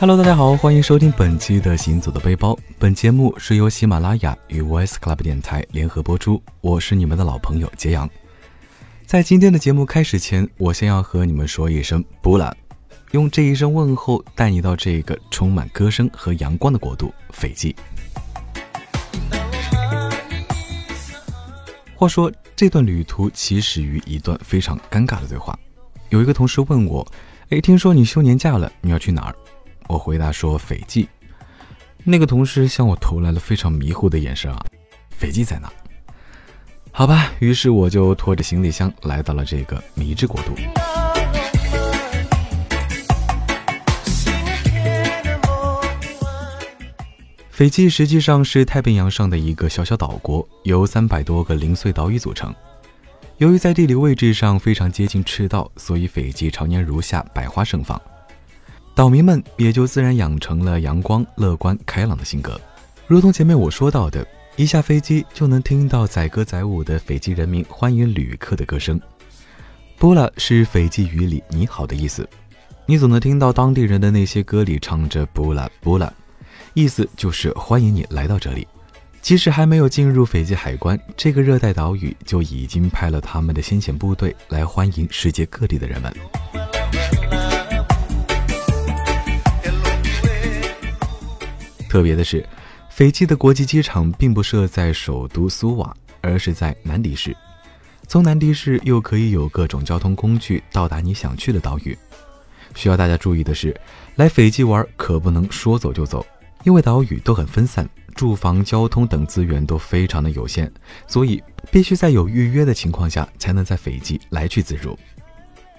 Hello，大家好，欢迎收听本期的《行走的背包》。本节目是由喜马拉雅与 Voice Club 电台联合播出，我是你们的老朋友杰阳。在今天的节目开始前，我先要和你们说一声“布拉”，用这一声问候带你到这个充满歌声和阳光的国度——斐济。话说，这段旅途起始于一段非常尴尬的对话。有一个同事问我：“哎，听说你休年假了，你要去哪儿？”我回答说：“斐济。”那个同事向我投来了非常迷糊的眼神啊，斐济在哪？好吧，于是我就拖着行李箱来到了这个迷之国度。斐济实际上是太平洋上的一个小小岛国，由三百多个零碎岛屿组成。由于在地理位置上非常接近赤道，所以斐济常年如夏，百花盛放。岛民们也就自然养成了阳光、乐观、开朗的性格，如同前面我说到的，一下飞机就能听到载歌载舞的斐济人民欢迎旅客的歌声。波拉是斐济语里“你好”的意思，你总能听到当地人的那些歌里唱着“波拉波拉”，意思就是欢迎你来到这里。即使还没有进入斐济海关，这个热带岛屿就已经派了他们的先遣部队来欢迎世界各地的人们。特别的是，斐济的国际机场并不设在首都苏瓦，而是在南迪市。从南迪市又可以有各种交通工具到达你想去的岛屿。需要大家注意的是，来斐济玩可不能说走就走，因为岛屿都很分散，住房、交通等资源都非常的有限，所以必须在有预约的情况下才能在斐济来去自如。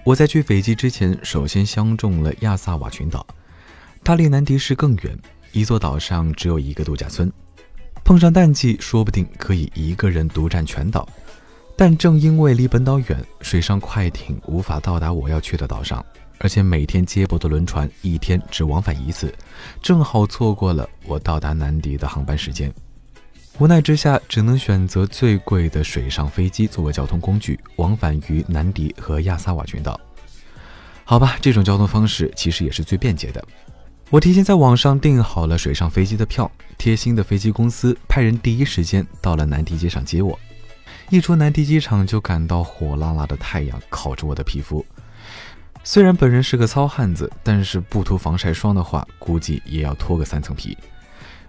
我在去斐济之前，首先相中了亚萨瓦群岛，它离南迪市更远。一座岛上只有一个度假村，碰上淡季，说不定可以一个人独占全岛。但正因为离本岛远，水上快艇无法到达我要去的岛上，而且每天接驳的轮船一天只往返一次，正好错过了我到达南迪的航班时间。无奈之下，只能选择最贵的水上飞机作为交通工具，往返于南迪和亚萨瓦群岛。好吧，这种交通方式其实也是最便捷的。我提前在网上订好了水上飞机的票，贴心的飞机公司派人第一时间到了南迪机场接我。一出南迪机场，就感到火辣辣的太阳烤着我的皮肤。虽然本人是个糙汉子，但是不涂防晒霜的话，估计也要脱个三层皮。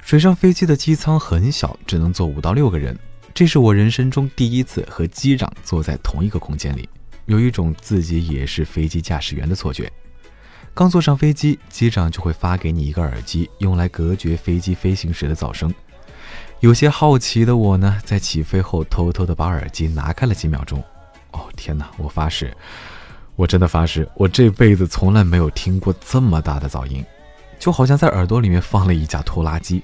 水上飞机的机舱很小，只能坐五到六个人。这是我人生中第一次和机长坐在同一个空间里，有一种自己也是飞机驾驶员的错觉。刚坐上飞机，机长就会发给你一个耳机，用来隔绝飞机飞行时的噪声。有些好奇的我呢，在起飞后偷偷的把耳机拿开了几秒钟。哦天哪！我发誓，我真的发誓，我这辈子从来没有听过这么大的噪音，就好像在耳朵里面放了一架拖拉机。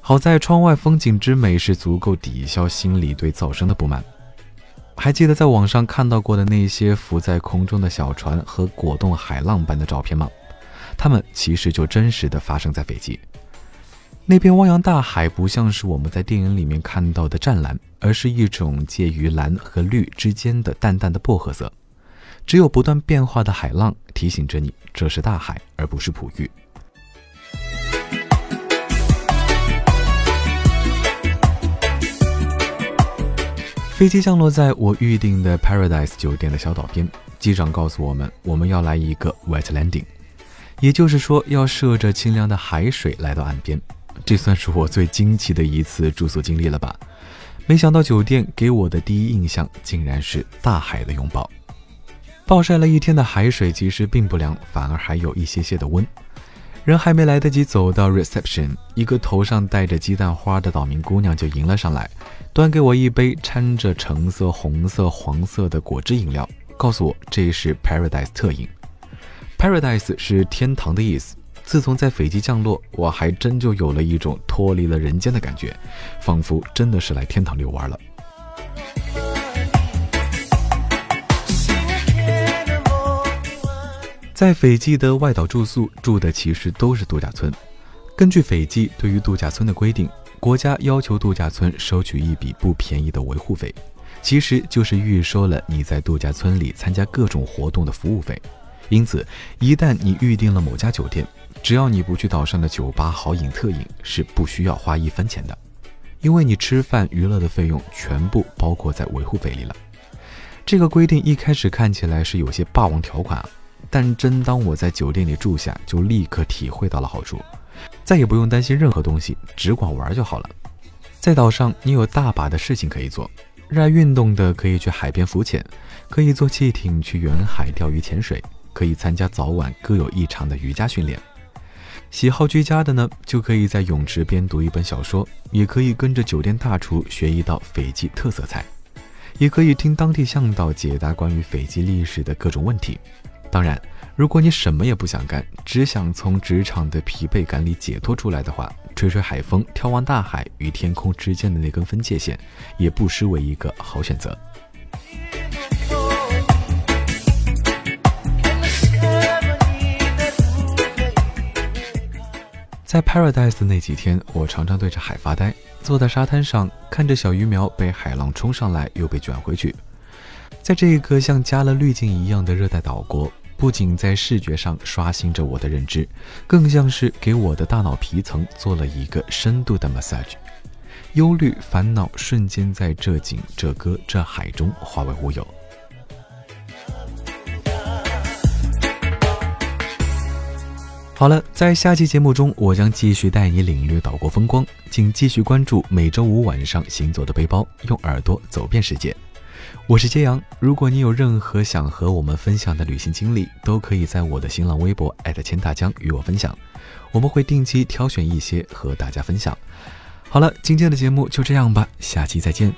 好在窗外风景之美是足够抵消心里对噪声的不满。还记得在网上看到过的那些浮在空中的小船和果冻海浪般的照片吗？它们其实就真实的发生在斐济。那片汪洋大海不像是我们在电影里面看到的湛蓝，而是一种介于蓝和绿之间的淡淡的薄荷色。只有不断变化的海浪提醒着你，这是大海，而不是璞玉。飞机降落在我预定的 Paradise 酒店的小岛边，机长告诉我们，我们要来一个 Wet Landing，也就是说要涉着清凉的海水来到岸边。这算是我最惊奇的一次住宿经历了吧？没想到酒店给我的第一印象竟然是大海的拥抱。暴晒了一天的海水其实并不凉，反而还有一些些的温。人还没来得及走到 reception，一个头上戴着鸡蛋花的岛民姑娘就迎了上来，端给我一杯掺着橙色、红色、黄色的果汁饮料，告诉我这是 Paradise 特饮。Paradise 是天堂的意思。自从在斐济降落，我还真就有了一种脱离了人间的感觉，仿佛真的是来天堂遛弯了。在斐济的外岛住宿，住的其实都是度假村。根据斐济对于度假村的规定，国家要求度假村收取一笔不便宜的维护费，其实就是预收了你在度假村里参加各种活动的服务费。因此，一旦你预定了某家酒店，只要你不去岛上的酒吧豪饮特饮，是不需要花一分钱的，因为你吃饭娱乐的费用全部包括在维护费里了。这个规定一开始看起来是有些霸王条款啊，但真当我在酒店里住下，就立刻体会到了好处，再也不用担心任何东西，只管玩就好了。在岛上，你有大把的事情可以做。热爱运动的可以去海边浮潜，可以坐汽艇去远海钓鱼潜水，可以参加早晚各有异常的瑜伽训练。喜好居家的呢，就可以在泳池边读一本小说，也可以跟着酒店大厨学一道斐济特色菜，也可以听当地向导解答关于斐济历史的各种问题。当然，如果你什么也不想干，只想从职场的疲惫感里解脱出来的话，吹吹海风，眺望大海与天空之间的那根分界线，也不失为一个好选择。在 Paradise 的那几天，我常常对着海发呆，坐在沙滩上，看着小鱼苗被海浪冲上来又被卷回去。在这个像加了滤镜一样的热带岛国，不仅在视觉上刷新着我的认知，更像是给我的大脑皮层做了一个深度的 massage，忧虑、烦恼瞬间在这景、这歌、这海中化为乌有。好了，在下期节目中，我将继续带你领略岛国风光，请继续关注每周五晚上行走的背包，用耳朵走遍世界。我是揭阳，如果你有任何想和我们分享的旅行经历，都可以在我的新浪微博钱大江与我分享，我们会定期挑选一些和大家分享。好了，今天的节目就这样吧，下期再见。